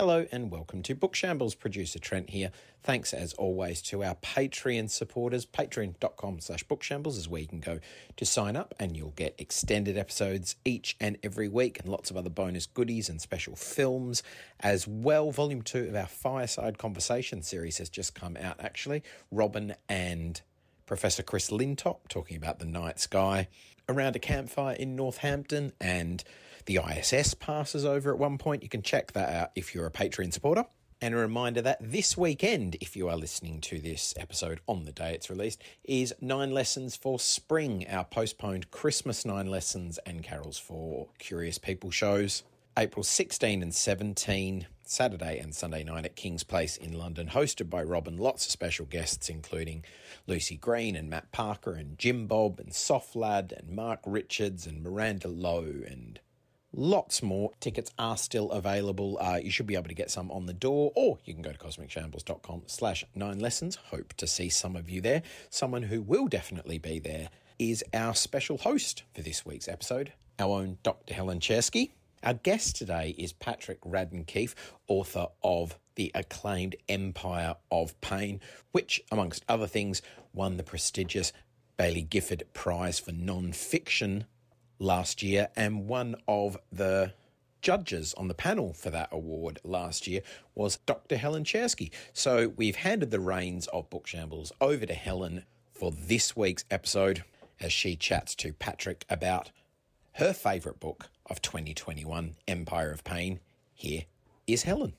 Hello and welcome to Book Shambles. Producer Trent here. Thanks as always to our Patreon supporters. Patreon.com slash bookshambles is where you can go to sign up and you'll get extended episodes each and every week and lots of other bonus goodies and special films as well. Volume two of our Fireside Conversation series has just come out actually. Robin and Professor Chris Lintott talking about the night sky around a campfire in Northampton and the ISS passes over at one point. You can check that out if you're a Patreon supporter. And a reminder that this weekend, if you are listening to this episode on the day it's released, is Nine Lessons for Spring, our postponed Christmas Nine Lessons and Carols for Curious People shows. April 16 and 17, Saturday and Sunday night at King's Place in London, hosted by Robin. Lots of special guests, including Lucie Green and Matt Parker and Jim Bob and Soft Lad and Mark Richards and Miranda Lowe and lots more. Tickets are still available. Uh, you should be able to get some on the door, or you can go to cosmicshambles.com slash nine lessons. Hope to see some of you there. Someone who will definitely be there is our special host for this week's episode, our own Dr. Helen Czerski. Our guest today is Patrick Radden Keefe, author of the acclaimed Empire of Pain, which, amongst other things, won the prestigious Baillie Gifford Prize for Non-Fiction last year, and one of the judges on the panel for that award last year was Dr. Helen Czerski. So we've handed the reins of Book Shambles over to Helen for this week's episode as she chats to Patrick about her favourite book of 2021, Empire of Pain. Here is Helen.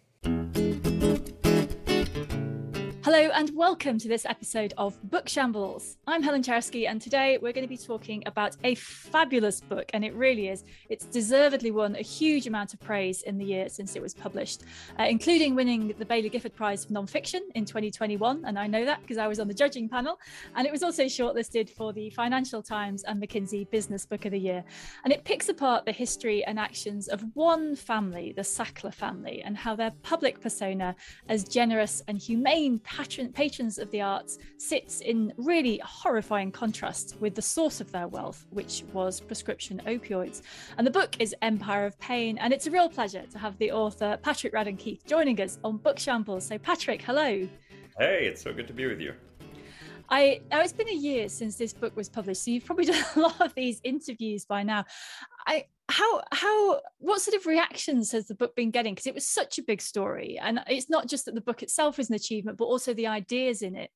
Hello and welcome to this episode of Book Shambles. I'm Helen Czerski, and today we're going to be talking about a fabulous book, and it really is. It's deservedly won a huge amount of praise in the year since it was published, uh, including winning the Baillie Gifford Prize for Nonfiction in 2021. And I know that because I was on the judging panel. And it was also shortlisted for the Financial Times and McKinsey Business Book of the Year. And it picks apart the history and actions of one family, the Sackler family, and how their public persona as generous and humane patron, patrons of the arts sits in really horrifying contrast with the source of their wealth, which was prescription opioids. And the book is Empire of Pain, and it's a real pleasure to have the author Patrick Radden Keefe joining us on Book Shambles. So, Patrick, hello. Hey, it's so good to be with you. I now it's been a year since this book was published, so you've probably done a lot of these interviews by now. I how how what sort of reactions has the book been getting? Because it was such a big story, and it's not just that the book itself is an achievement, but also the ideas in it.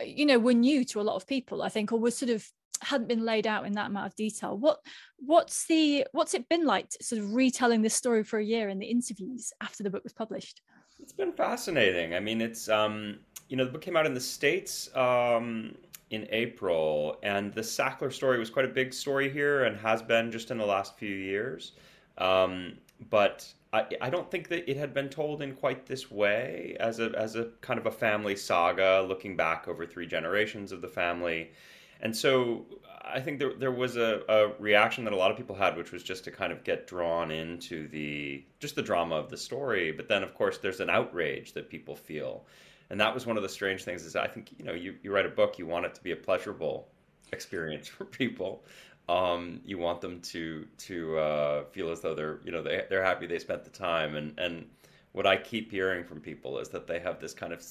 uh, You know, were new to a lot of people, I think, or were sort of hadn't been laid out in that amount of detail. What what's the what's it been like sort of retelling this story for a year in the interviews after the book was published? It's been fascinating. I mean, it's um, you know, the book came out in the states um, in April, and the Sackler story was quite a big story here, and has been just in the last few years. Um, but I, I don't think that it had been told in quite this way as a as a kind of a family saga, looking back over three generations of the family. And so I think there, there was a, a reaction that a lot of people had, which was just to kind of get drawn into the just the drama of the story. But then, of course, there's an outrage that people feel, and that was one of the strange things. Is I think you know you, you write a book, you want it to be a pleasurable experience for people. Um, you want them to to uh, feel as though they're you know they they're happy they spent the time, and and what I keep hearing from people is that they have this kind of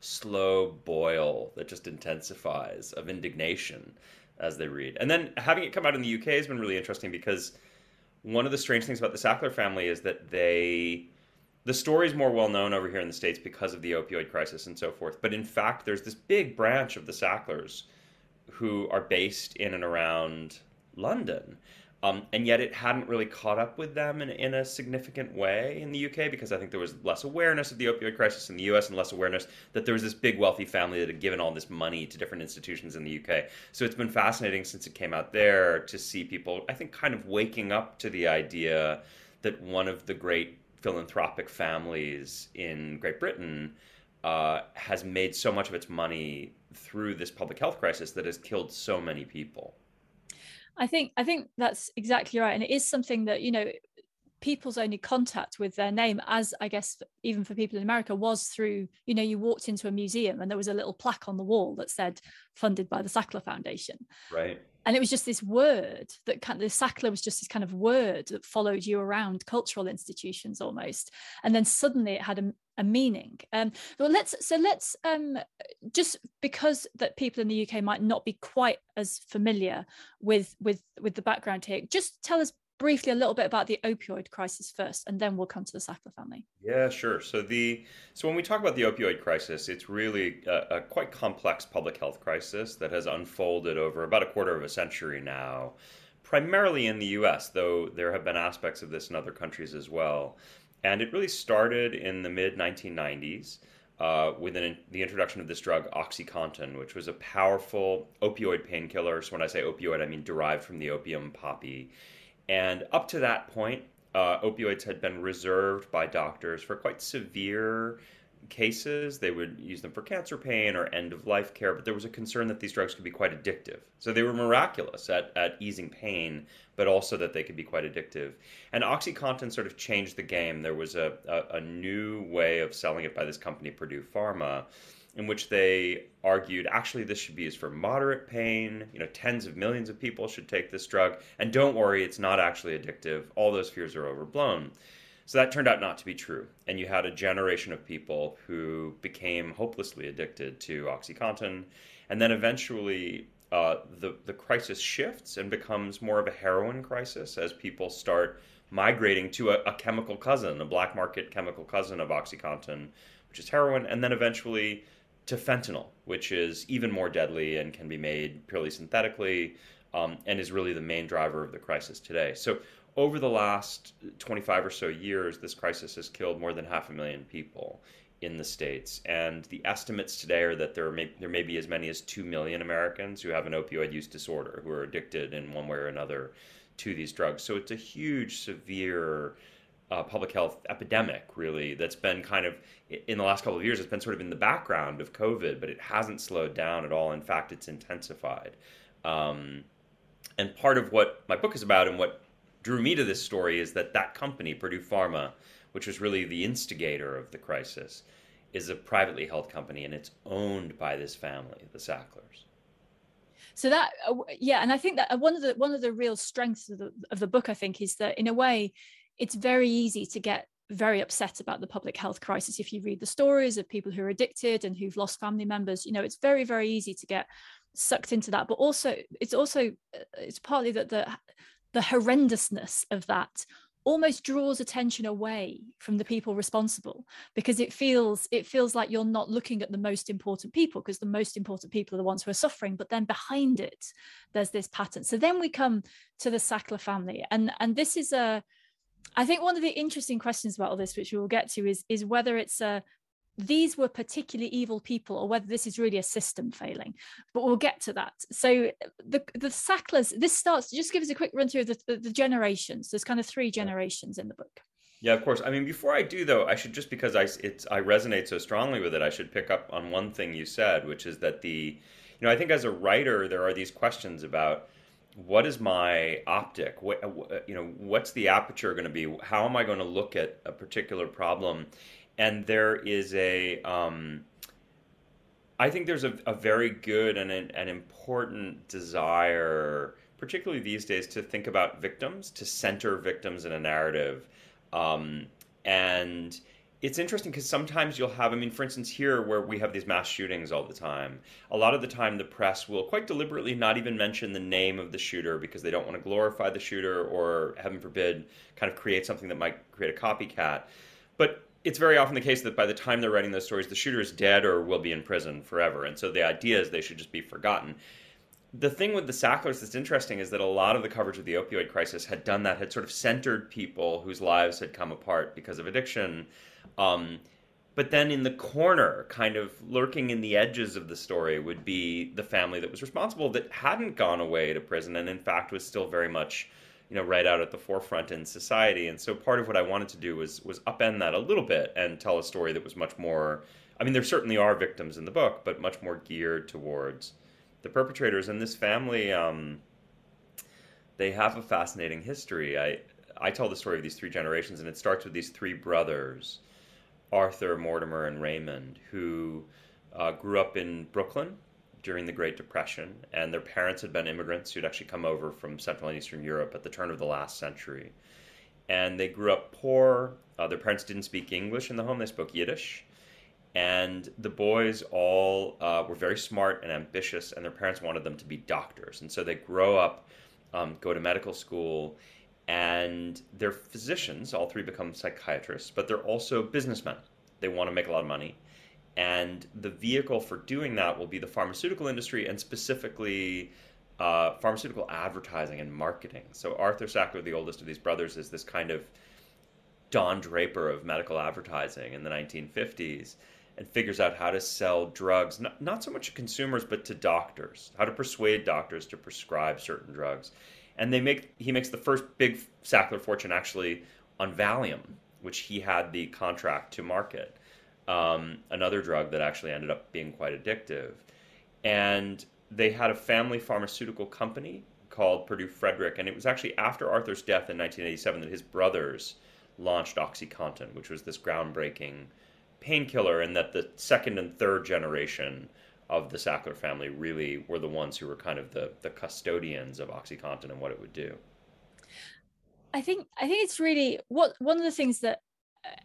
slow boil that just intensifies of indignation as they read. And then having it come out in the UK has been really interesting because one of the strange things about the Sackler family is that they the story is more well known over here in the states because of the opioid crisis and so forth. But in fact, there's this big branch of the Sacklers who are based in and around London. Um, and yet it hadn't really caught up with them in, in a significant way in the UK because I think there was less awareness of the opioid crisis in the US and less awareness that there was this big wealthy family that had given all this money to different institutions in the UK. So it's been fascinating since it came out there to see people, I think, kind of waking up to the idea that one of the great philanthropic families in Great Britain uh, has made so much of its money through this public health crisis that has killed so many people. I think I think that's exactly right, and it is something that you know people's only contact with their name as i guess even for people in america was through you know you walked into a museum and there was a little plaque on the wall that said funded by the sackler foundation. Right. And it was just this word that kind of the sackler was just this kind of word that followed you around cultural institutions almost. And then suddenly it had a, a meaning. Um well let's so let's um just because that people in the uk might not be quite as familiar with with with the background here just tell us briefly a little bit about the opioid crisis first, and then we'll come to the Sackler family. Yeah, sure. So the so when we talk about the opioid crisis, it's really a, a quite complex public health crisis that has unfolded over about a quarter of a century now, primarily in the U.S., though there have been aspects of this in other countries as well. And it really started in the mid 1990s. Uh, with an, the introduction of this drug, OxyContin, which was a powerful opioid painkiller. So, when I say opioid, I mean derived from the opium poppy. And up to that point, uh, opioids had been reserved by doctors for quite severe cases. They would use them for cancer pain or end of life care, but there was a concern that these drugs could be quite addictive. So they were miraculous at, at easing pain, but also that they could be quite addictive. And OxyContin sort of changed the game. There was a, a, a new way of selling it by this company, Purdue Pharma in which they argued actually this should be used for moderate pain. You know, tens of millions of people should take this drug. And don't worry, it's not actually addictive. All those fears are overblown. So that turned out not to be true. And you had a generation of people who became hopelessly addicted to OxyContin. And then eventually uh, the, the crisis shifts and becomes more of a heroin crisis as people start migrating to a, a chemical cousin, a black market chemical cousin of OxyContin, which is heroin. And then eventually to fentanyl, which is even more deadly and can be made purely synthetically um, and is really the main driver of the crisis today. So, over the last 25 or so years, this crisis has killed more than half a million people in the states, and the estimates today are that there may there may be as many as two million Americans who have an opioid use disorder who are addicted in one way or another to these drugs. So it's a huge, severe uh, public health epidemic, really, that's been kind of in the last couple of years. It's been sort of in the background of COVID, but it hasn't slowed down at all. In fact, it's intensified. Um, and part of what my book is about and what drew me to this story is that that company, Purdue Pharma, which was really the instigator of the crisis, is a privately held company and it's owned by this family, the Sacklers. So that, uh, yeah, and I think that uh, one of the one of the real strengths of the of the book, I think, is that in a way, it's very easy to get very upset about the public health crisis if you read the stories of people who are addicted and who've lost family members. You know it's very very easy to get sucked into that. But also it's also uh, it's partly that the the horrendousness of that almost draws attention away from the people responsible because it feels it feels like you're not looking at the most important people because the most important people are the ones who are suffering. But then behind it there's this pattern. So then we come to the sackler family. And and this is a I think one of the interesting questions about all this, which we will get to, is is whether it's a these were particularly evil people or whether this is really a system failing but we'll get to that. So the the sacklers this starts just give us a quick run through the, the, the generations. There's kind of three generations in the book. Yeah of course. I mean before i do though i should just because i it's i resonate so strongly with it i should pick up on one thing you said which is that the you know i think as a writer there are these questions about what is my optic? What, uh, you know, what's the aperture going to be? How am I going to look at a particular problem? And there is a, um, I think there's a, a very good and an, an important desire, particularly these days, to think about victims, to center victims in a narrative, um, and it's interesting because sometimes you'll have, I mean, for instance, here where we have these mass shootings all the time, a lot of the time the press will quite deliberately not even mention the name of the shooter because they don't want to glorify the shooter or, heaven forbid, kind of create something that might create a copycat. But it's very often the case that by the time they're writing those stories, the shooter is dead or will be in prison forever. And so the idea is they should just be forgotten. The thing with the Sacklers that's interesting is that a lot of the coverage of the opioid crisis had done that, had sort of centered people whose lives had come apart because of addiction um, but then in the corner, kind of lurking in the edges of the story, would be the family that was responsible that hadn't gone away to prison and, in fact, was still very much, you know, right out at the forefront in society. And so part of what I wanted to do was was upend that a little bit and tell a story that was much more I mean, there certainly are victims in the book, but much more geared towards the perpetrators. And this family, um, they have a fascinating history. I I tell the story of these three generations, and it starts with these three brothers, Arthur, Mortimer, and Raymond, who uh, grew up in Brooklyn during the Great Depression, and their parents had been immigrants who'd actually come over from Central and Eastern Europe at the turn of the last century. And they grew up poor. Uh, their parents didn't speak English in the home, they spoke Yiddish. And the boys all uh, were very smart and ambitious, and their parents wanted them to be doctors. And so they grow up, um, go to medical school, and they're physicians. All three become psychiatrists, but they're also businessmen. They want to make a lot of money and the vehicle for doing that will be the pharmaceutical industry and specifically uh, pharmaceutical advertising and marketing. So Arthur Sackler, the oldest of these brothers, is this kind of Don Draper of medical advertising in the 1950s and figures out how to sell drugs, not, not so much to consumers, but to doctors, how to persuade doctors to prescribe certain drugs. And they make he makes the first big Sackler fortune actually on Valium, which he had the contract to market um, another drug that actually ended up being quite addictive. And they had a family pharmaceutical company called Purdue Frederick, and it was actually after Arthur's death in 1987 that his brothers launched OxyContin, which was this groundbreaking painkiller, and that the second and third generation of the Sackler family really were the ones who were kind of the, the custodians of OxyContin and what it would do. I think I think it's really what one of the things that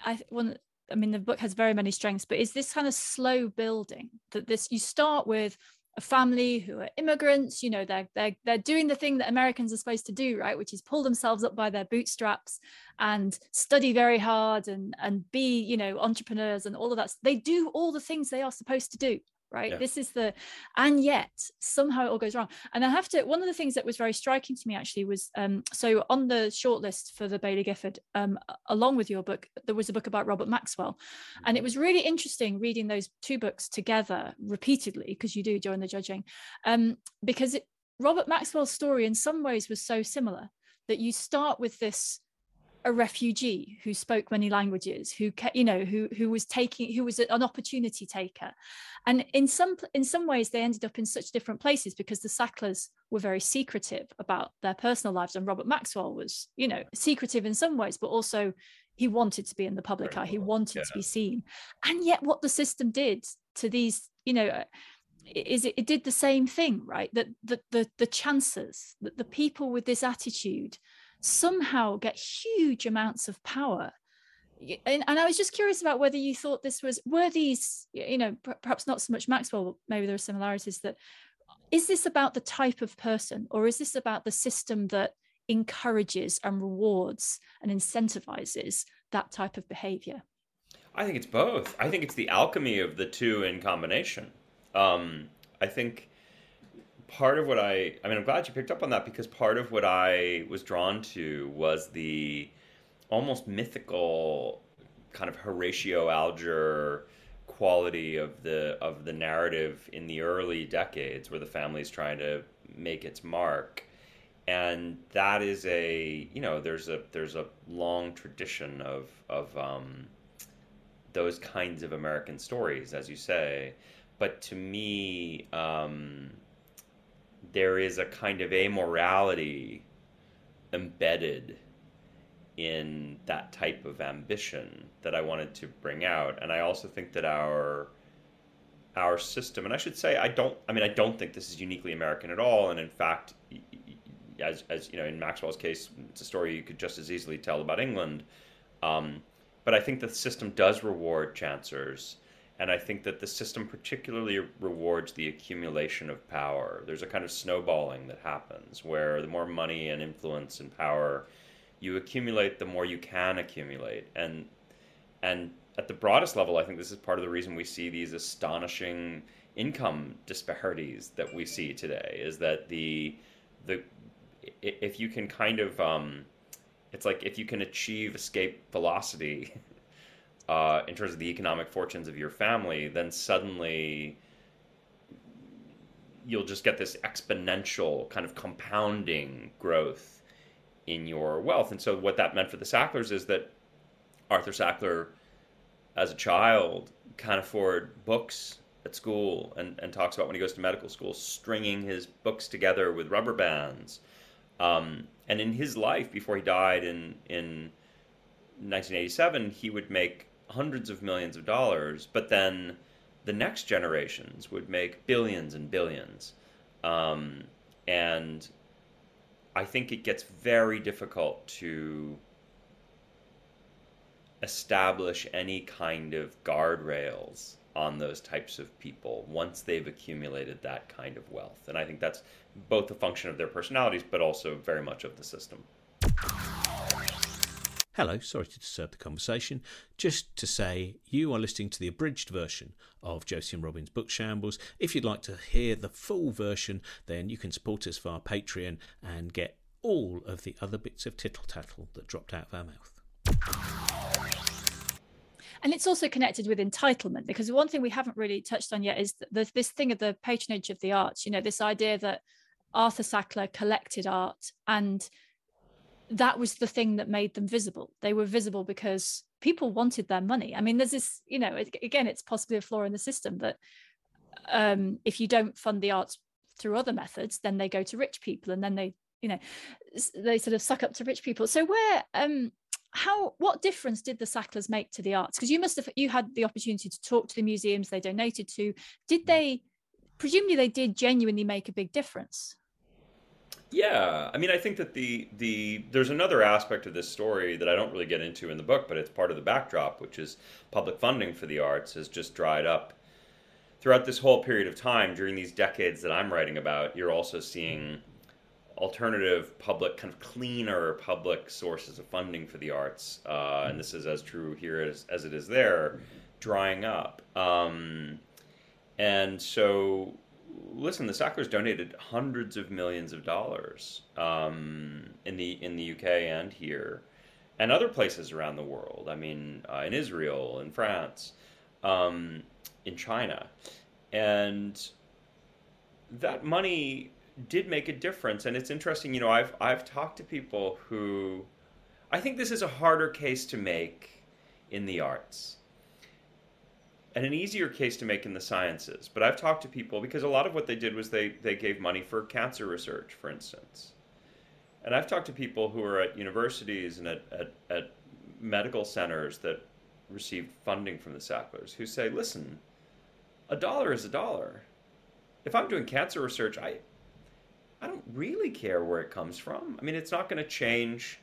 I one I mean, the book has very many strengths, but is this kind of slow building that this you start with a family who are immigrants, you know, they're they're they're doing the thing that Americans are supposed to do, right? Which is pull themselves up by their bootstraps and study very hard and and be, you know, entrepreneurs and all of that. They do all the things they are supposed to do, right yeah. this is the and yet somehow it all goes wrong and i have to one of the things that was very striking to me actually was um so on the shortlist for the baillie gifford um along with your book there was a book about robert maxwell and it mm-hmm. was really interesting reading those two books together repeatedly because you do during the judging um because it, robert maxwell's story in some ways was so similar that you start with this a refugee who spoke many languages who you know who who was taking who was an opportunity taker. And in some in some ways they ended up in such different places because the sacklers were very secretive about their personal lives and robert maxwell was you know secretive in some ways but also he wanted to be in the public very eye. He wanted yeah. to be seen. And yet what the system did to these you know uh, is it, it did the same thing right? That the, the the chances that the people with this attitude somehow get huge amounts of power. And, and, I was just curious about whether you thought this was were these you know perhaps not so much Maxwell maybe there are similarities that is this about the type of person or is this about the system that encourages and rewards and incentivizes that type of behavior? I think it's both. I think it's the alchemy of the two in combination. Um, I think part of what I I mean I'm glad you picked up on that because part of what I was drawn to was the almost mythical kind of Horatio Alger quality of the of the narrative in the early decades where the family's trying to make its mark. And that is a you know there's a there's a long tradition of of um, those kinds of American stories as you say. But to me um, there is a kind of amorality embedded in that type of ambition that I wanted to bring out. And I also think that our our system, and I should say, I don't. I mean, I don't think this is uniquely American at all. And in fact, as as you know, in Maxwell's case, it's a story you could just as easily tell about England. Um, but I think the system does reward chancers and I think that the system particularly rewards the accumulation of power. There's a kind of snowballing that happens where the more money and influence and power you accumulate, the more you can accumulate. And and at the broadest level, I think this is part of the reason we see these astonishing income disparities that we see today. Is that the the if you can kind of um, it's like if you can achieve escape velocity uh, in terms of the economic fortunes of your family, then suddenly you'll just get this exponential kind of compounding growth in your wealth. And so, what that meant for the Sacklers is that Arthur Sackler as a child can't afford books at school and, and talks about when he goes to medical school stringing his books together with rubber bands. Um, and in his life, before he died in, in 1987, he would make hundreds of millions of dollars, but then the next generations would make billions and billions. Um, and I think it gets very difficult to establish any kind of guardrails on those types of people once they've accumulated that kind of wealth. And I think that's both a function of their personalities, but also very much of the system. Hello, sorry to disturb the conversation. Just to say, you are listening to the abridged version of Josie and Robin's Book Shambles. If you'd like to hear the full version, then you can support us via Patreon and get all of the other bits of tittle tattle that dropped out of our mouth. And it's also connected with entitlement because one thing we haven't really touched on yet is the, this thing of the patronage of the arts. You know, this idea that Arthur Sackler collected art and that was the thing that made them visible. They were visible because people wanted their money. I mean, there's this, you know, again, it's possibly a flaw in the system that um, if you don't fund the arts through other methods, then they go to rich people, and then they, you know, they sort of suck up to rich people. So where, um, how, what difference did the Sacklers make to the arts? Because you must have, you had the opportunity to talk to the museums they donated to. Did they? Presumably, they did genuinely make a big difference. Yeah, I mean, I think that the the there's another aspect of this story that I don't really get into in the book, but it's part of the backdrop, which is public funding for the arts has just dried up throughout this whole period of time during these decades that I'm writing about. You're also seeing alternative public, kind of cleaner public sources of funding for the arts, uh, and this is as true here as, as it is there, drying up. Um, and so listen, the Sacklers donated hundreds of millions of dollars um, in the in the UK and here, and other places around the world. I mean, uh, in Israel, in France, um, in China, and that money did make a difference. And it's interesting, you know, I've I've talked to people who, I think this is a harder case to make in the arts and an easier case to make in the sciences. But I've talked to people because a lot of what they did was they, they gave money for cancer research, for instance. And I've talked to people who are at universities and at, at, at medical centers that received funding from the Sacklers who say, listen, a dollar is a dollar. If I'm doing cancer research, I, I don't really care where it comes from. I mean, it's not going to change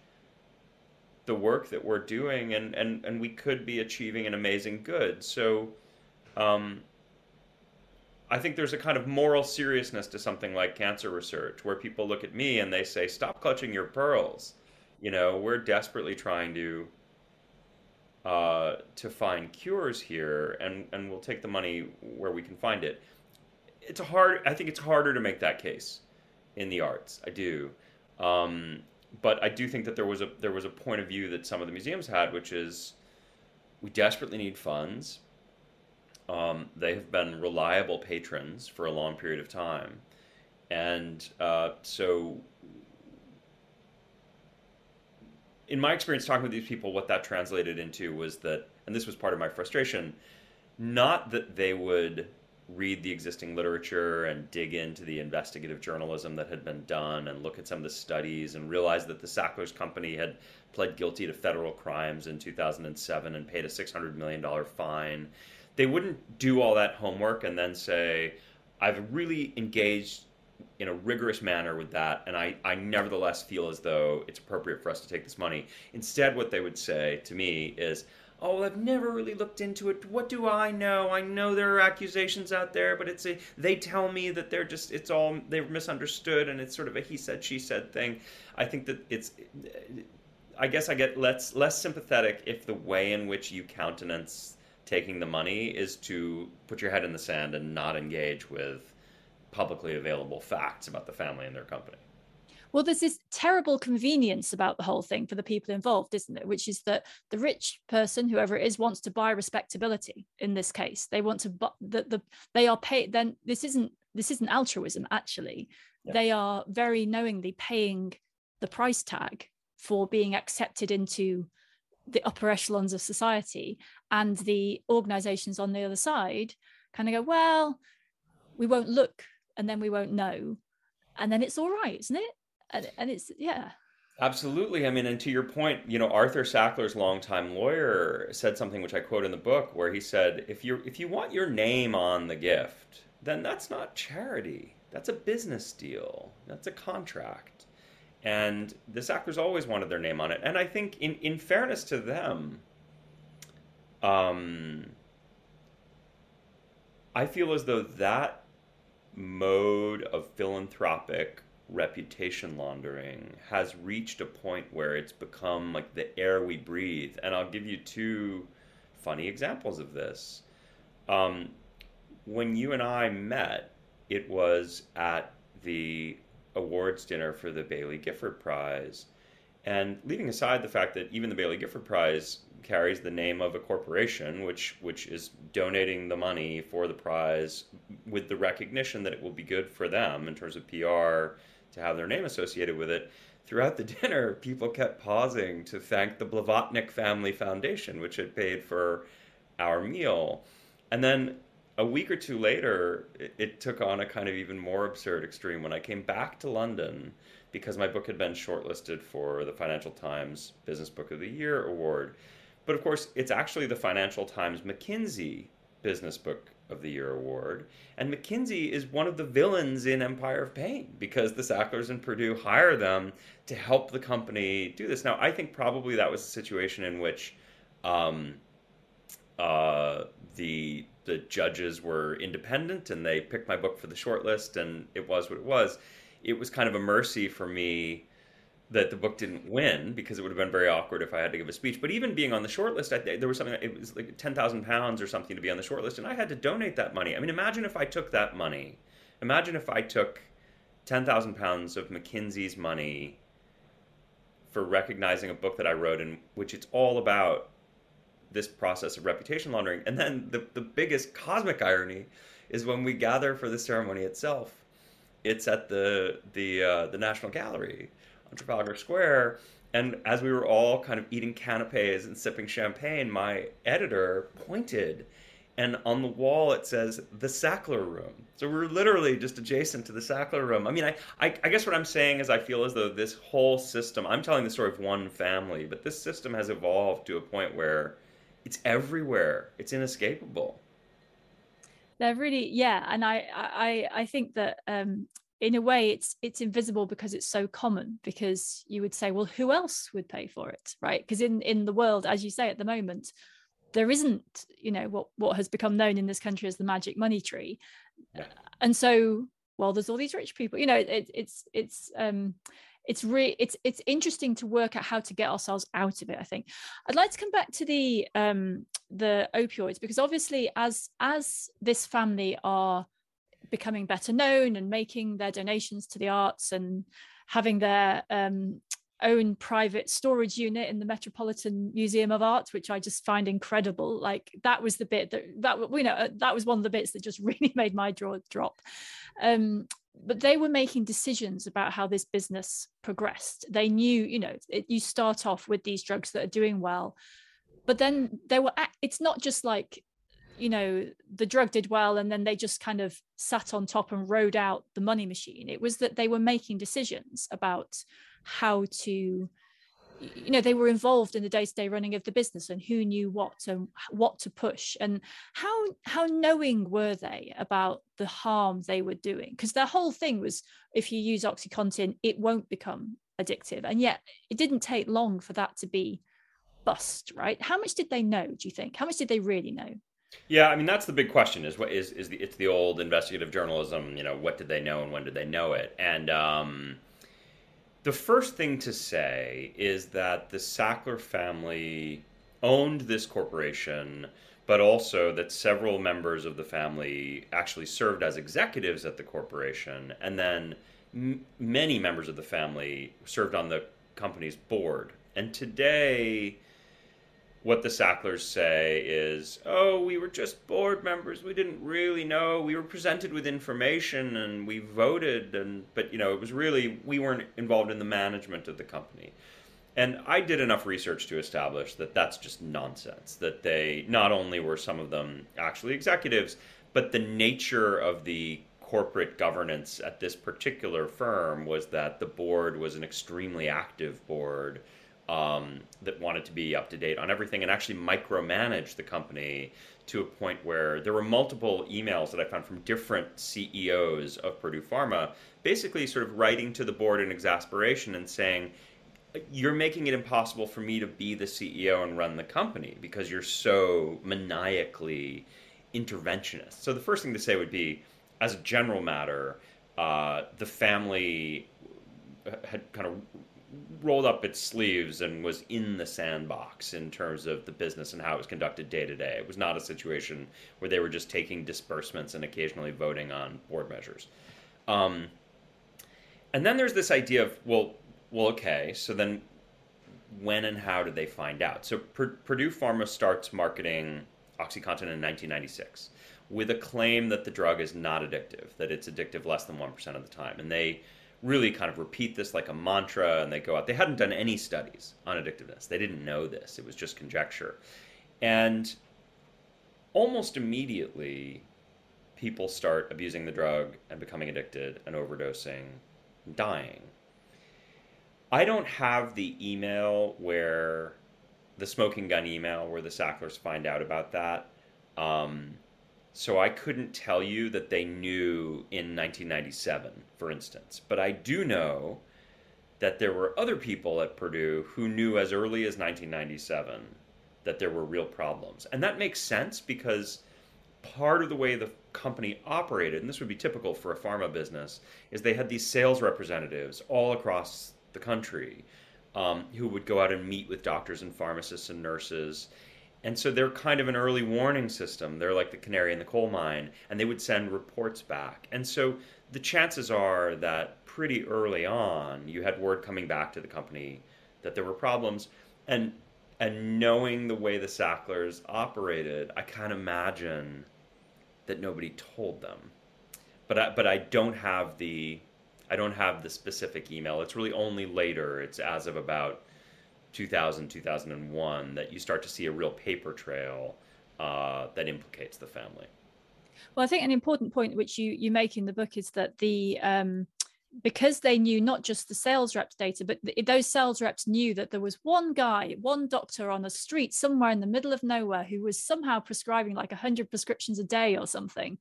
the work that we're doing, and, and, and we could be achieving an amazing good. So um, I think there's a kind of moral seriousness to something like cancer research where people look at me and they say, stop clutching your pearls. You know, we're desperately trying to uh, to find cures here, and, and we'll take the money where we can find it. It's hard. I think it's harder to make that case in the arts. I do, um, but I do think that there was a there was a point of view that some of the museums had, which is we desperately need funds, um, they have been reliable patrons for a long period of time. And uh, so, in my experience talking with these people, what that translated into was that, and this was part of my frustration, not that they would read the existing literature and dig into the investigative journalism that had been done and look at some of the studies and realize that the Sacklers Company had pled guilty to federal crimes in 2007 and paid a $600 million fine they wouldn't do all that homework and then say, I've really engaged in a rigorous manner with that, and I, I nevertheless feel as though it's appropriate for us to take this money. Instead, what they would say to me is, Oh, I've never really looked into it. What do I know? I know there are accusations out there, but it's a they tell me that they're just it's all they're misunderstood and it's sort of a he said she said thing. I think that it's I guess I get less less sympathetic if the way in which you countenance taking the money is to put your head in the sand and not engage with publicly available facts about the family and their company. Well, there's this terrible convenience about the whole thing for the people involved, isn't it? Which is that the rich person, whoever it is, wants to buy respectability. In this case, they want to, buy the, the they are paid. Then this isn't this isn't altruism. Actually, yeah. they are very knowingly paying the price tag for being accepted into the upper echelons of society and the organizations on the other side kind of go well we won't look and then we won't know and then it's all right isn't it and, and it's yeah Absolutely. I mean, and to your point, you know, Arthur Sackler's longtime lawyer said something which I quote in the book, where he said, "If you if you want your name on the gift, then that's not charity. That's a business deal. That's a contract." And the Sacklers always wanted their name on it, and I think, in in fairness to them, um, I feel as though that mode of philanthropic reputation laundering has reached a point where it's become like the air we breathe. And I'll give you two funny examples of this. Um, when you and I met, it was at the awards dinner for the Baillie Gifford Prize. And leaving aside the fact that even the Baillie Gifford Prize carries the name of a corporation, which which is donating the money for the prize with the recognition that it will be good for them in terms of PR to have their name associated with it. Throughout the dinner, people kept pausing to thank the Blavatnik Family Foundation, which had paid for our meal. And then a week or two later, it, it, took on a kind of even more absurd extreme when I came back to London because my book had been shortlisted for the Financial Times Business Book of the Year award. But of course, it's actually the Financial Times McKinsey Business Book of the Year award. And McKinsey is one of the villains in Empire of Pain because the Sacklers and Purdue hire them to help the company do this. Now, I think probably that was a situation in which um, uh, the the judges were independent and they picked my book for the shortlist, and it was what it was. It was kind of a mercy for me that the book didn't win because it would have been very awkward if I had to give a speech. But even being on the shortlist, I, there was something, it was like 10,000 pounds or something to be on the shortlist, and I had to donate that money. I mean, imagine if I took that money. Imagine if I took 10,000 pounds of McKinsey's money for recognizing a book that I wrote in which it's all about this process of reputation laundering. And then the, the biggest cosmic irony is when we gather for the ceremony itself, it's at the the uh, the National Gallery on Trafalgar Square. And as we were all kind of eating canapes and sipping champagne, my editor pointed, and on the wall it says the Sackler Room. So we're literally just adjacent to the Sackler Room. I mean, I, I, I guess what I'm saying is I feel as though this whole system, I'm telling the story of one family, but this system has evolved to a point where it's everywhere, it's inescapable. They're really, yeah. And I, I, I think that um, in a way it's it's invisible because it's so common because you would say well who else would pay for it right because in in the world as you say at the moment there isn't you know what what has become known in this country as the magic money tree yeah. and so well there's all these rich people you know it, it's it's um it's really it's it's interesting to work out how to get ourselves out of it i think i'd like to come back to the um the opioids because obviously as as this family are becoming better known and making their donations to the arts and having their um, own private storage unit in the Metropolitan Museum of Art, which I just find incredible. Like that was the bit that that you know that was one of the bits that just really made my jaw drop. Um, but they were making decisions about how this business progressed. They knew, you know, it, you start off with these drugs that are doing well, but then they were. It's not just like you know the drug did well and then they just kind of sat on top and rode out the money machine it was that they were making decisions about how to you know they were involved in the day-to-day running of the business and who knew what and what to push and how how knowing were they about the harm they were doing? Because their whole thing was if you use oxycontin it won't become addictive. And yet it didn't take long for that to be bust right? How much did they know do you think? How much did they really know? Yeah, I mean that's the big question is what is is the it's the old investigative journalism, you know, what did they know and when did they know it? And um, the first thing to say is that the Sackler family owned this corporation, but also that several members of the family actually served as executives at the corporation, and then m- many members of the family served on the company's board. And today, what the Sacklers say is, oh, we were just board members. We didn't really know. We were presented with information and we voted, and but you know, it was really we weren't involved in the management of the company. And I did enough research to establish that that's just nonsense. That they not only were some of them actually executives, but the nature of the corporate governance at this particular firm was that the board was an extremely active board um, that wanted to be up to date on everything and actually micromanage the company to a point where there were multiple emails that I found from different CEOs of Purdue Pharma, basically sort of writing to the board in exasperation and saying, You're making it impossible for me to be the CEO and run the company because you're so maniacally interventionist. So the first thing to say would be, as a general matter, uh, the family had kind of rolled up its sleeves and was in the sandbox in terms of the business and how it was conducted day to day. It was not a situation where they were just taking disbursements and occasionally voting on board measures. Um, and then there's this idea of well, well, okay, so then when and how did they find out? So Purdue Pharma starts marketing OxyContin in 1996 with a claim that the drug is not addictive, that it's addictive less than 1% of the time. And they really kind of repeat this like a mantra and they go out. They hadn't done any studies on addictiveness. They didn't know this. It was just conjecture. And almost immediately, people start abusing the drug and becoming addicted and overdosing, and dying. I don't have the email where the smoking gun email where the Sacklers find out about that. Um, so I couldn't tell you that they knew in 1997, for instance. But I do know that there were other people at Purdue who knew as early as 1997 that there were real problems. And that makes sense because part of the way the company operated, and this would be typical for a pharma business, is they had these sales representatives all across the country um, who would go out and meet with doctors and pharmacists and nurses and so they're kind of an early warning system. They're like the canary in the coal mine, and they would send reports back. And so the chances are that pretty early on, you had word coming back to the company that there were problems. And and knowing the way the Sacklers operated, I can't imagine that nobody told them. But I, but I don't have the I don't have the specific email. It's really only later. It's as of about 2000, 2001 that you start to see a real paper trail uh, that implicates the family. Well, I think an important point which you you make in the book is that the um, because they knew not just the sales reps data, but th- those sales reps knew that there was one guy, one doctor on a street somewhere in the middle of nowhere who was somehow prescribing like 100 prescriptions a day or something.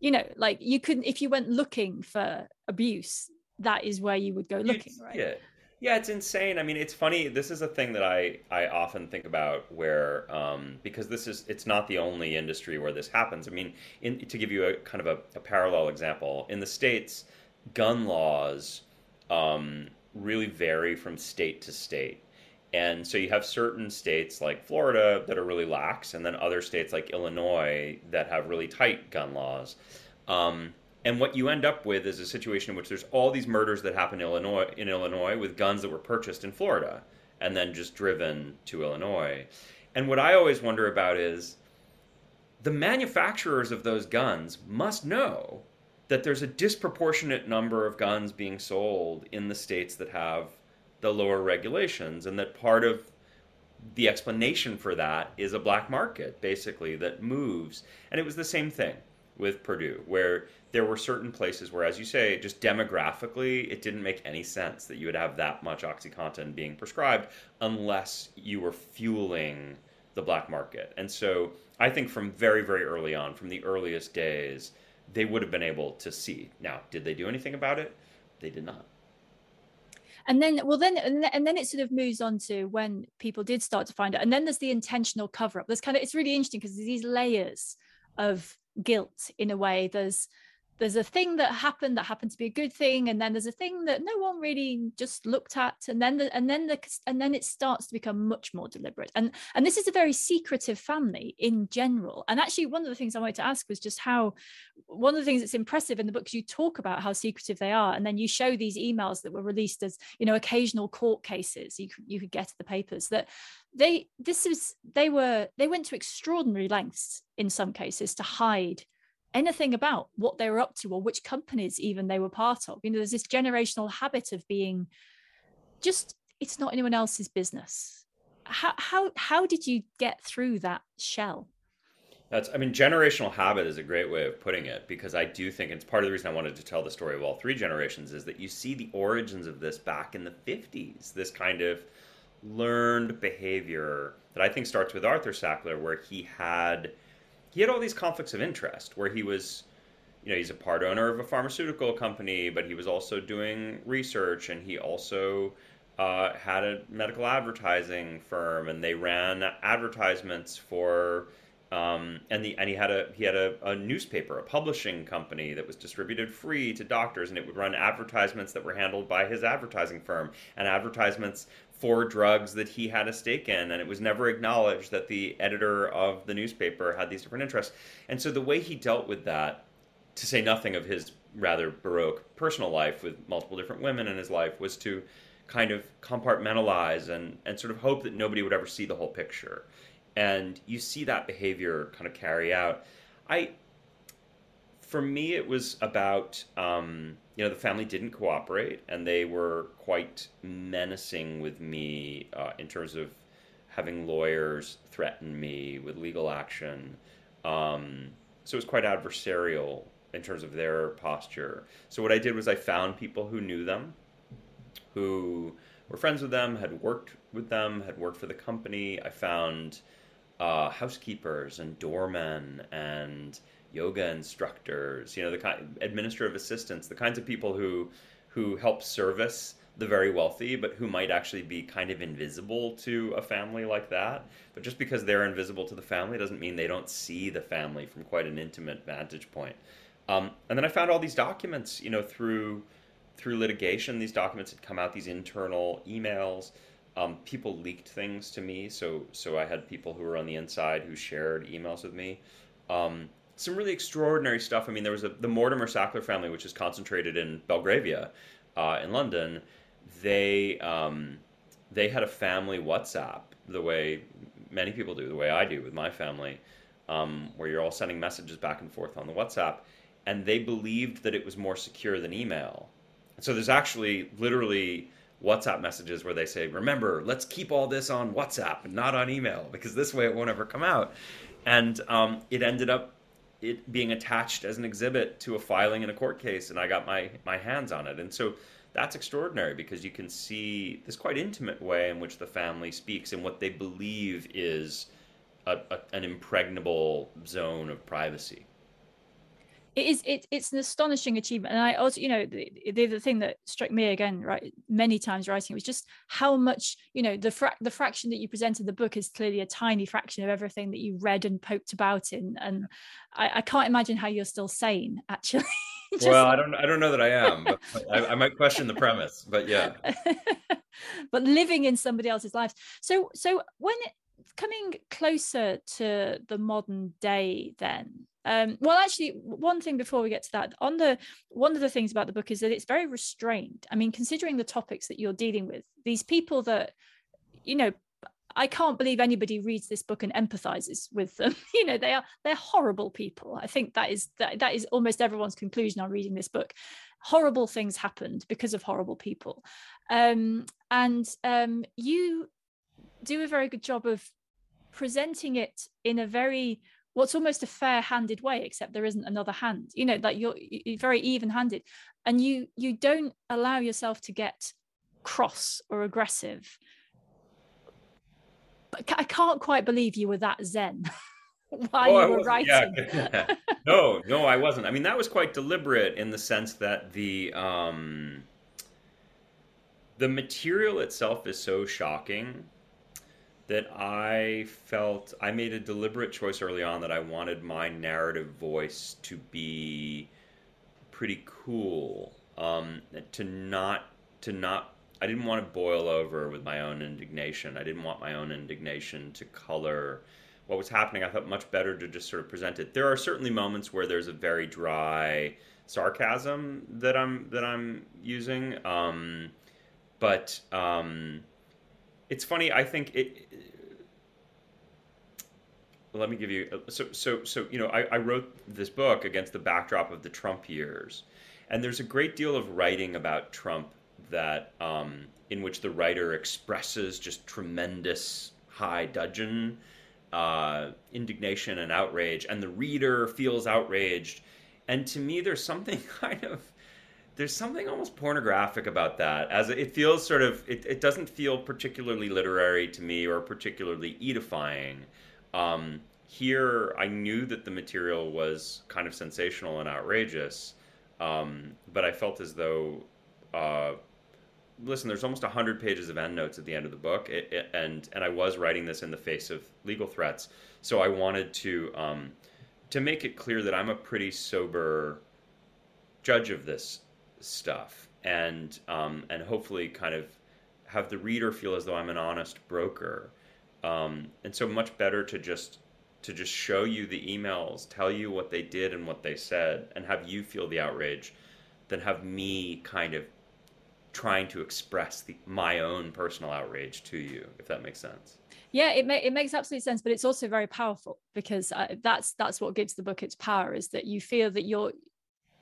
You know, like you couldn't, if you went looking for abuse, that is where you would go looking, right? Yeah. Yeah, it's insane. I mean, it's funny. This is a thing that I, I often think about where, um, because this is, it's not the only industry where this happens. I mean, in, to give you a kind of a, a parallel example, in the States, gun laws um, really vary from state to state. And so you have certain states like Florida that are really lax, and then other states like Illinois that have really tight gun laws. Um, and what you end up with is a situation in which there's all these murders that happen in Illinois, in Illinois with guns that were purchased in Florida and then just driven to Illinois. And what I always wonder about is the manufacturers of those guns must know that there's a disproportionate number of guns being sold in the states that have the lower regulations and that part of the explanation for that is a black market basically that moves and it was the same thing with Purdue, where there were certain places where, as you say, just demographically, it didn't make any sense that you would have that much OxyContin being prescribed unless you were fueling the black market. And so I think from very, very early on, from the earliest days, they would have been able to see. Now, did they do anything about it? They did not and then well then and then it sort of moves on to when people did start to find out and then there's the intentional cover up there's kind of it's really interesting because there's these layers of guilt in a way. There's there's a thing that happened that happened to be a good thing and then there's a thing that no one really just looked at and then the, and then the and then it starts to become much more deliberate. And and this is a very secretive family in general. And actually one of the things i wanted to ask was just how one of the things that's impressive in the books you talk about how secretive they are and then you show these emails that were released as you know occasional court cases. You you could get at the papers that they this is they were they went to extraordinary lengths in some cases to hide anything about what they were up to or which companies even they were part of. You know, there's this generational habit of being just it's not anyone else's business. How how how did you get through that shell? That's, I mean, generational habit is a great way of putting it because I do think it's part of the reason I wanted to tell the story of all three generations is that you see the origins of this back in the 50s, this kind of learned behavior that I think starts with Arthur Sackler, where he had he had all these conflicts of interest, where he was, you know, he's a part owner of a pharmaceutical company, but he was also doing research, and he also uh, had a medical advertising firm, and they ran advertisements for um, and the and he had a he had a, a, newspaper, a publishing company that was distributed free to doctors, and it would run advertisements that were handled by his advertising firm. And advertisements for drugs that he had a stake in, and it was never acknowledged that the editor of the newspaper had these different interests. And so the way he dealt with that, to say nothing of his rather baroque personal life with multiple different women in his life, was to kind of compartmentalize and, and sort of hope that nobody would ever see the whole picture and you see that behavior kind of carry out. I, for me, it was about um, you know the family didn't cooperate, and they were quite menacing with me uh, in terms of having lawyers threaten me with legal action. Um, so it was quite adversarial in terms of their posture. So what I did was I found people who knew them, who were friends with them, had worked with them, had worked for the company. I found uh, housekeepers and doormen and yoga instructors, you know, the kind administrative assistants, the kinds of people who who help service the very wealthy, but who might actually be kind of invisible to a family like that. But just because they're invisible to the family doesn't mean they don't see the family from quite an intimate vantage point. Um, and then I found all these documents, you know, through through litigation. These documents had come out, these internal emails. Um, people leaked things to me, so so I had people who were on the inside who shared emails with me. Um, some really extraordinary stuff. I mean, there was a, the Mortimer Sackler family, which is concentrated in Belgravia, uh, in London. They um, they had a family WhatsApp, the way many people do, the way I do with my family, um, where you're all sending messages back and forth on the WhatsApp, and they believed that it was more secure than email. So there's actually literally WhatsApp messages where they say, "Remember, let's keep all this on WhatsApp and not on email because this way it won't ever come out." And um, it ended up it being attached as an exhibit to a filing in a court case, and I got my my hands on it. And so that's extraordinary because you can see this quite intimate way in which the family speaks and what they believe is a, a, an impregnable zone of privacy it is it, it's an astonishing achievement. And i also you know the, the, the thing that struck me again right many times writing was just how much you know the fra- the fraction that you present in the book is clearly a tiny fraction of everything that you read and poked about in. And i, I can't imagine how you're still sane actually. Just... well i don't i don't know that i am but I, I might question the premise but yeah. But living in somebody else's life so so when it, coming closer to the modern day then um, well, actually, one thing before we get to that, on the one of the things about the book is that it's very restrained. I mean, considering the topics that you're dealing with, these people that, you know, I can't believe anybody reads this book and empathizes with them. you know, they are they're horrible people. I think that is that, that is almost everyone's conclusion on reading this book. Horrible things happened because of horrible people, um, and um, you do a very good job of presenting it in a very what's almost a fair-handed way except there isn't another hand. You know like you're, you're very even-handed. And you you don't allow yourself to get cross or aggressive. But i can't quite believe you were that zen while oh, you were writing yeah. no no i wasn't. I mean that was quite deliberate in the sense that the um the material itself is so shocking that I felt I made a deliberate choice early on that I wanted my narrative voice to be pretty cool. Um, to not to not I didn't want to boil over with my own indignation. I didn't want my own indignation to color what was happening. I thought much better to just sort of present it. There are certainly moments where there's a very dry sarcasm that I'm that I'm using, um, but um, it's funny. I think it. Let me give you so so so you know I, I wrote this book against the backdrop of the Trump years, and there's a great deal of writing about Trump that um, in which the writer expresses just tremendous high dudgeon, uh, indignation, and outrage, and the reader feels outraged. And to me, there's something kind of there's something almost pornographic about that as it feels sort of it, it doesn't feel particularly literary to me or particularly edifying. Um, here i knew that the material was kind of sensational and outrageous um, but i felt as though uh, listen there's almost 100 pages of endnotes at the end of the book it, it, and and i was writing this in the face of legal threats. So i wanted to um, to make it clear that i'm a pretty sober judge of this stuff and um, and hopefully kind of have the reader feel as though I'm an honest broker. Um, and so much better to just to just show you the emails, tell you what they did and what they said, and have you feel the outrage, than have me kind of trying to express the, my own personal outrage to you, if that makes sense. Yeah, it, ma- it makes absolute sense, but it's also very powerful because uh, that's that's what gives the book its power is that you feel that you're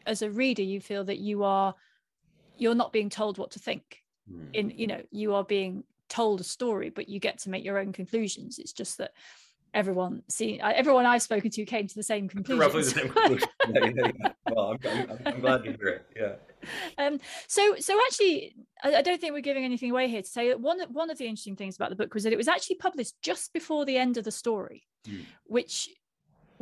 as a reader you feel that you are you're not being told what to think mm. in you know you are being told a story but you get to make your own conclusions it's just that everyone see everyone I've spoken to came to the same conclusion. Roughly the same conclusion. yeah, yeah, yeah. Well, I'm, I'm, I'm, glad to hear it. Yeah. Um, so, so actually, I, I, don't think we're giving anything away here to say that one one of the interesting things about the book was that it was actually published just before the end of the story, mm. which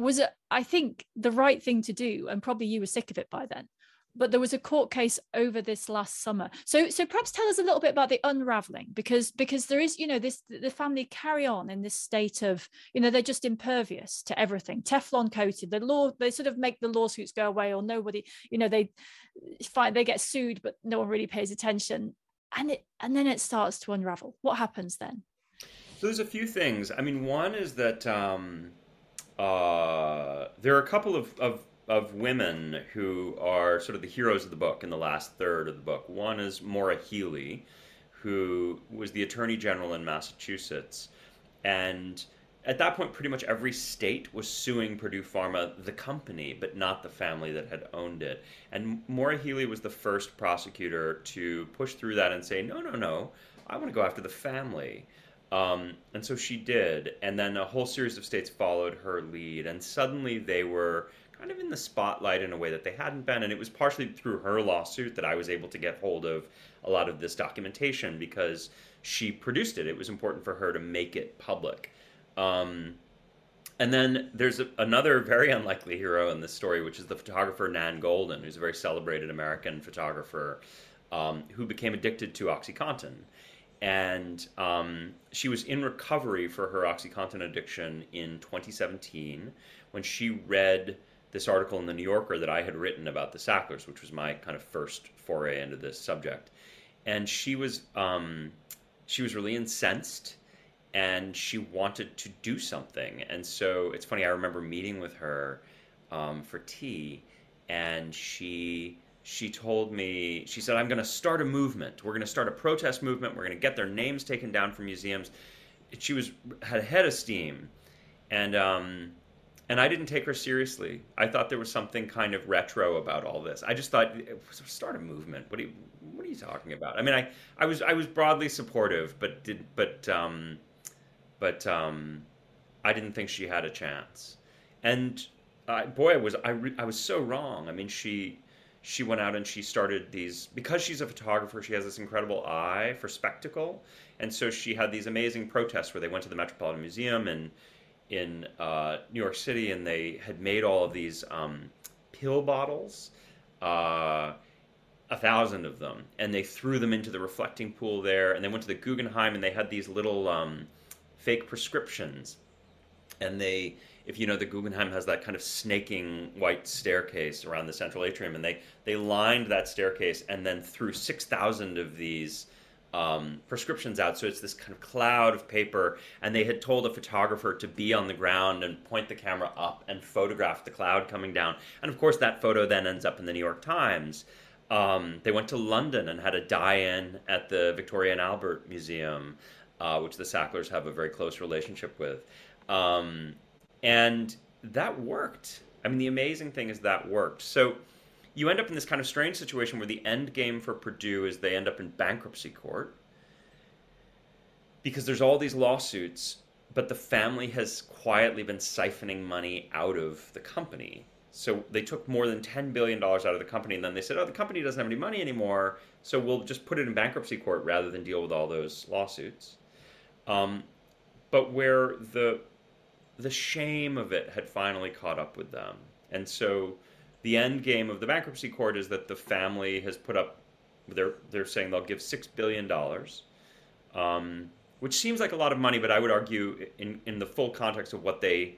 was I think the right thing to do and probably you were sick of it by then but there was a court case over this last summer. So so perhaps tell us a little bit about the unraveling because because there is you know this the family carry on in this state of you know they're just impervious to everything. Teflon coated the law they sort of make the lawsuits go away or nobody you know they find they get sued but no one really pays attention. And it and then it starts to unravel. What happens then? So there's a few things. I mean one is that um uh, there are a couple of, of, of women who are sort of the heroes of the book in the last third of the book. One is Maura Healey, who was the Attorney General in Massachusetts. And at that point, pretty much every state was suing Purdue Pharma, the company, but not the family that had owned it. And Maura Healey was the first prosecutor to push through that and say, no, no, no, I want to go after the family. Um, and so she did. And then a whole series of states followed her lead. And suddenly they were kind of in the spotlight in a way that they hadn't been. And it was partially through her lawsuit that I was able to get hold of a lot of this documentation because she produced it. It was important for her to make it public. Um, and then there's a, another very unlikely hero in this story, which is the photographer Nan Goldin, who's a very celebrated American photographer um, who became addicted to OxyContin and um, she was in recovery for her OxyContin addiction in 2017 when she read this article in the New Yorker that I had written about the Sacklers, which was my kind of first foray into this subject, and she was um, she was really incensed and she wanted to do something. And so it's funny. I remember meeting with her um, for tea, and she she told me, she said, I'm going to start a movement. We're going to start a protest movement. We're going to get their names taken down from museums. She was had head of steam, and um, and I didn't take her seriously. I thought there was something kind of retro about all this. I just thought, start a movement. What are you What are you talking about? I mean, I, I was I was broadly supportive, but did but um, but um, I didn't think she had a chance. And uh, boy, I was I, re- I was so wrong. I mean, she she went out and she started these because she's a photographer she has this incredible eye for spectacle. And so she had these amazing protests where they went to the metropolitan museum in in uh, new york city and they had made all of these um, pill bottles uh, a thousand of them. And they threw them into the reflecting pool there and they went to the guggenheim and they had these little um, fake prescriptions. And they if you know the Guggenheim has that kind of snaking white staircase around the central atrium, and they they lined that staircase and then threw six thousand of these um, prescriptions out. So it's this kind of cloud of paper, and they had told a photographer to be on the ground and point the camera up and photograph the cloud coming down. And of course, that photo then ends up in the New York Times. Um, they went to London and had a die-in at the Victoria and Albert Museum, uh, which the Sacklers have a very close relationship with. Um, and that worked. I mean, the amazing thing is that worked. So, you end up in this kind of strange situation where the end game for Purdue is they end up in bankruptcy court because there's all these lawsuits, but the family has quietly been siphoning money out of the company. So they took more than $10 billion out of the company, and then they said, oh, the company doesn't have any money anymore, so we'll just put it in bankruptcy court rather than deal with all those lawsuits. Um, but where the the shame of it had finally caught up with them, and so the end game of the bankruptcy court is that the family has put up. They're they're saying they'll give six billion dollars, um, which seems like a lot of money, but I would argue in in the full context of what they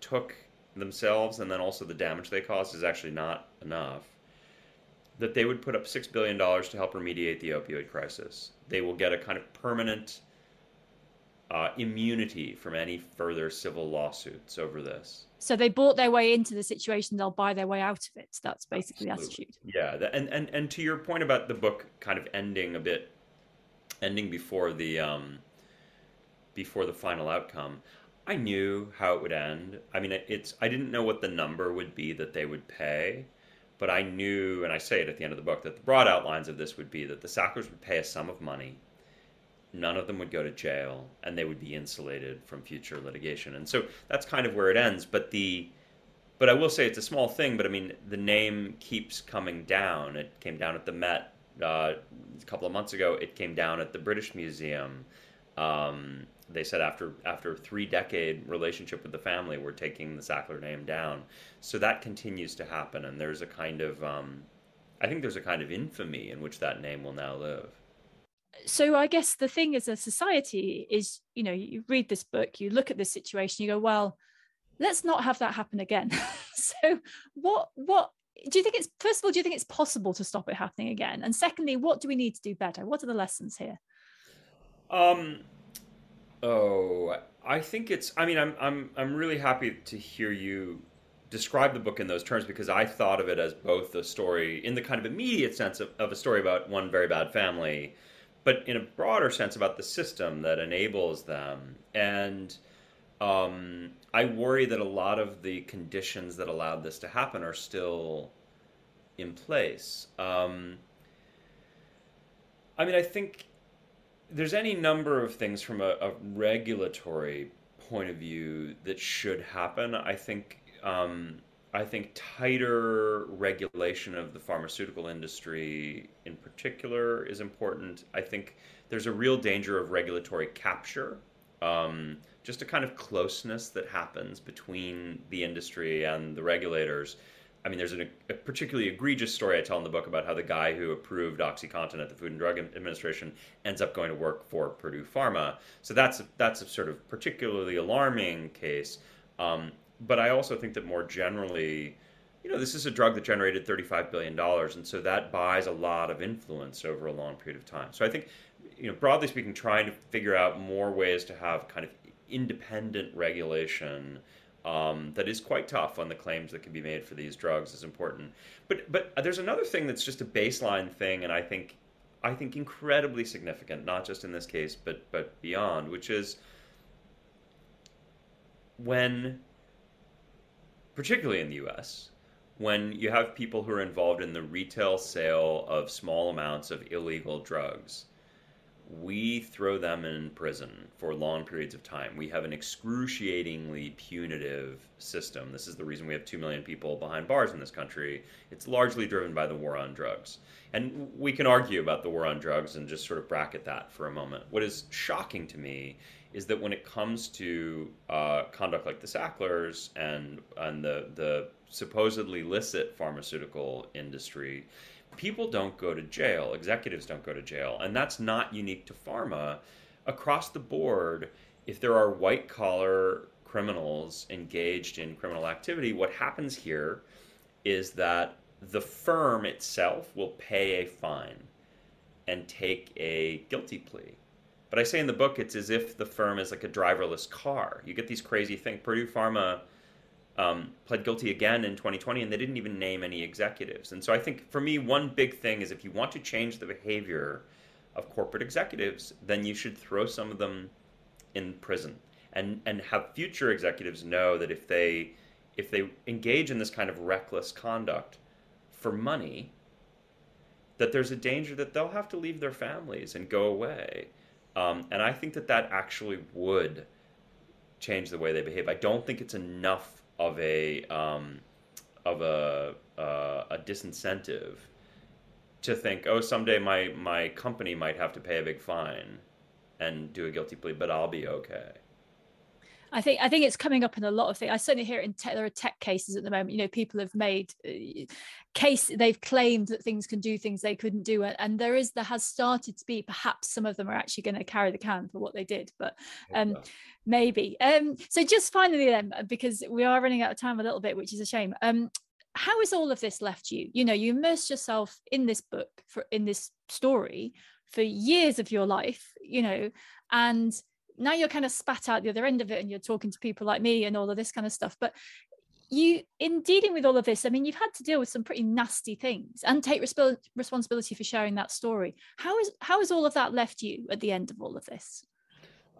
took themselves and then also the damage they caused is actually not enough. That they would put up six billion dollars to help remediate the opioid crisis. They will get a kind of permanent uh, immunity from any further civil lawsuits over this. So they bought their way into the situation; they'll buy their way out of it. That's basically Absolutely. the attitude. Yeah, and and and to your point about the book kind of ending a bit, ending before the um, before the final outcome. I knew how it would end. I mean, it's I didn't know what the number would be that they would pay, but I knew, and I say it at the end of the book, that the broad outlines of this would be that the Sacklers would pay a sum of money none of them would go to jail and they would be insulated from future litigation. And so that's kind of where it ends but the but i will say it's a small thing but i mean the name keeps coming down. It came down at the met uh, a couple of months ago. It came down at the british museum. Um, they said after after three decade relationship with the family we're taking the sackler name down. So that continues to happen and there's a kind of um, i think there's a kind of infamy in which that name will now live so i guess the thing as a society is you know you read this book you look at this situation you go well let's not have that happen again. So what what do you think it's first of all do you think it's possible to stop it happening again? And secondly what do we need to do better? What are the lessons here? Um oh i think it's i mean i'm i'm i'm really happy to hear you describe the book in those terms because i thought of it as both a story in the kind of immediate sense of, of a story about one very bad family but in a broader sense about the system that enables them. And um, I worry that a lot of the conditions that allowed this to happen are still in place. Um, I mean, I think there's any number of things from a, a regulatory point of view that should happen. I think um, I think tighter regulation of the pharmaceutical industry in particular is important. I think there's a real danger of regulatory capture, um, just a kind of closeness that happens between the industry and the regulators. I mean, there's a, a particularly egregious story I tell in the book about how the guy who approved OxyContin at the Food and Drug Administration ends up going to work for Purdue Pharma. So that's that's a sort of particularly alarming case. Um, but I also think that more generally, you know, this is a drug that generated $35 billion, and so that buys a lot of influence over a long period of time. So I think, you know, broadly speaking, trying to figure out more ways to have kind of independent regulation um, that is quite tough on the claims that can be made for these drugs is important. But but there's another thing that's just a baseline thing, and I think I think incredibly significant, not just in this case, but but beyond, which is when particularly in the US, when you have people who are involved in the retail sale of small amounts of illegal drugs, we throw them in prison for long periods of time. We have an excruciatingly punitive system. This is the reason we have 2 million people behind bars in this country. It's largely driven by the war on drugs. And we can argue about the war on drugs and just sort of bracket that for a moment. What is shocking to me is that when it comes to uh, conduct like the Sacklers and and the the supposedly licit pharmaceutical industry, people don't go to jail. Executives don't go to jail, and that's not unique to pharma. Across the board, if there are white collar criminals engaged in criminal activity, what happens here is that the firm itself will pay a fine and take a guilty plea. But I say in the book, it's as if the firm is like a driverless car. You get these crazy things. Purdue Pharma um, pled guilty again in 2020, and they didn't even name any executives. And so I think for me, one big thing is if you want to change the behavior of corporate executives, then you should throw some of them in prison and and have future executives know that if they if they engage in this kind of reckless conduct, for money, that there's a danger that they'll have to leave their families and go away. Um, and I think that that actually would change the way they behave. I don't think it's enough of a um, of a uh, a disincentive to think, oh, someday my my company might have to pay a big fine and do a guilty plea, but I'll be okay. I think I think it's coming up in a lot of things. I certainly hear it in tech, there are tech cases at the moment. You know, people have made uh, case they've claimed that things can do things they couldn't do, and there is there has started to be perhaps some of them are actually going to carry the can for what they did, but um, maybe. Um, so just finally then, because we are running out of time a little bit, which is a shame. Um, how has all of this left you? You know, you immersed yourself in this book for in this story for years of your life. You know, and now you're kind of spat out the other end of it and you're talking to people like me and all of this kind of stuff but you in dealing with all of this i mean you've had to deal with some pretty nasty things and take resp- responsibility for sharing that story. How is how has all of that left you at the end of all of this?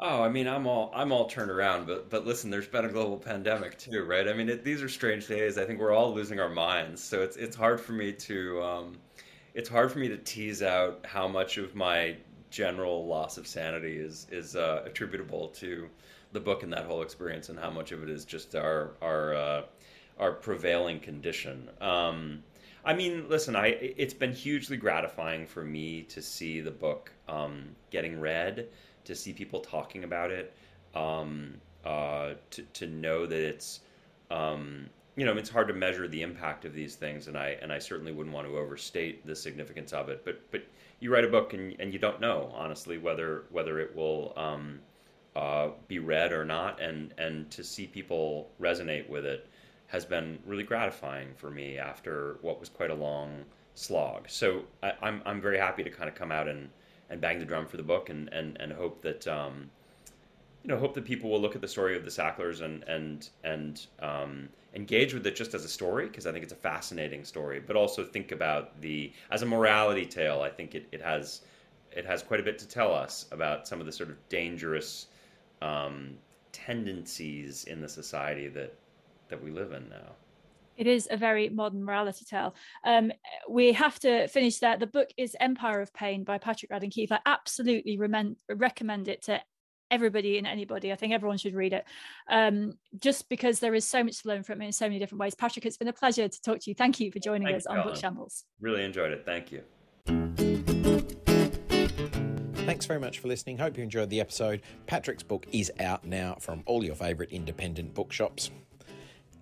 Oh i mean i'm all i'm all turned around but but listen there's been a global pandemic too right? I mean it, these are strange days. I think we're all losing our minds. So it's it's hard for me to um it's hard for me to tease out how much of my general loss of sanity is is uh, attributable to the book and that whole experience, and how much of it is just our our uh, our prevailing condition. Um, I mean, listen, I it's been hugely gratifying for me to see the book um, getting read, to see people talking about it, um, uh, to to know that it's um, you know it's hard to measure the impact of these things, and I and I certainly wouldn't want to overstate the significance of it, but but you write a book and, and you don't know honestly whether whether it will um, uh, be read or not, and and to see people resonate with it has been really gratifying for me after what was quite a long slog. So I, am I'm, I'm very happy to kind of come out and, and bang the drum for the book and and, and hope that um, you know hope that people will look at the story of the Sacklers and and and um, engage with it just as a story because I think it's a fascinating story, but also think about the as a morality tale. I think it, it has it has quite a bit to tell us about some of the sort of dangerous um, tendencies in the society that that we live in now. It is a very modern morality tale. Um, we have to finish there. The book is Empire of Pain by Patrick Radden Keefe. I absolutely recommend it to everybody and anybody. I think everyone should read it, um, just because there is so much to learn from it in so many different ways. Patrick, it's been a pleasure to talk to you. Thank you for joining Thank us on Book Shambles. Really enjoyed it. Thank you. Thanks very much for listening. Hope you enjoyed the episode. Patrick's book is out now from all your favourite independent bookshops.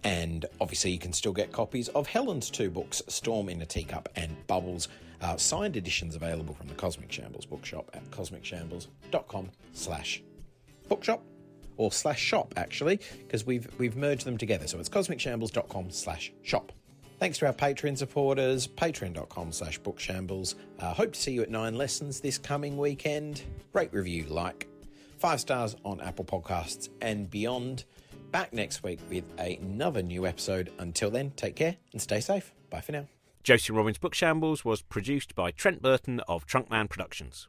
And obviously, you can still get copies of Helen's two books, Storm in a Teacup and Bubbles, uh, signed editions available from the Cosmic Shambles bookshop at cosmicshambles.com slash bookshop or slash shop actually because we've we've merged them together. So it's cosmicshambles.com slash shop. Thanks to our patreon supporters patreon.com slash bookshambles. Uh, hope to see you at nine lessons this coming weekend. Rate review like. Five stars on apple podcasts and beyond. Back next week with another new episode. Until then take care and stay safe. Bye for now. Josie robbins bookshambles was produced by trent burton of trunkman productions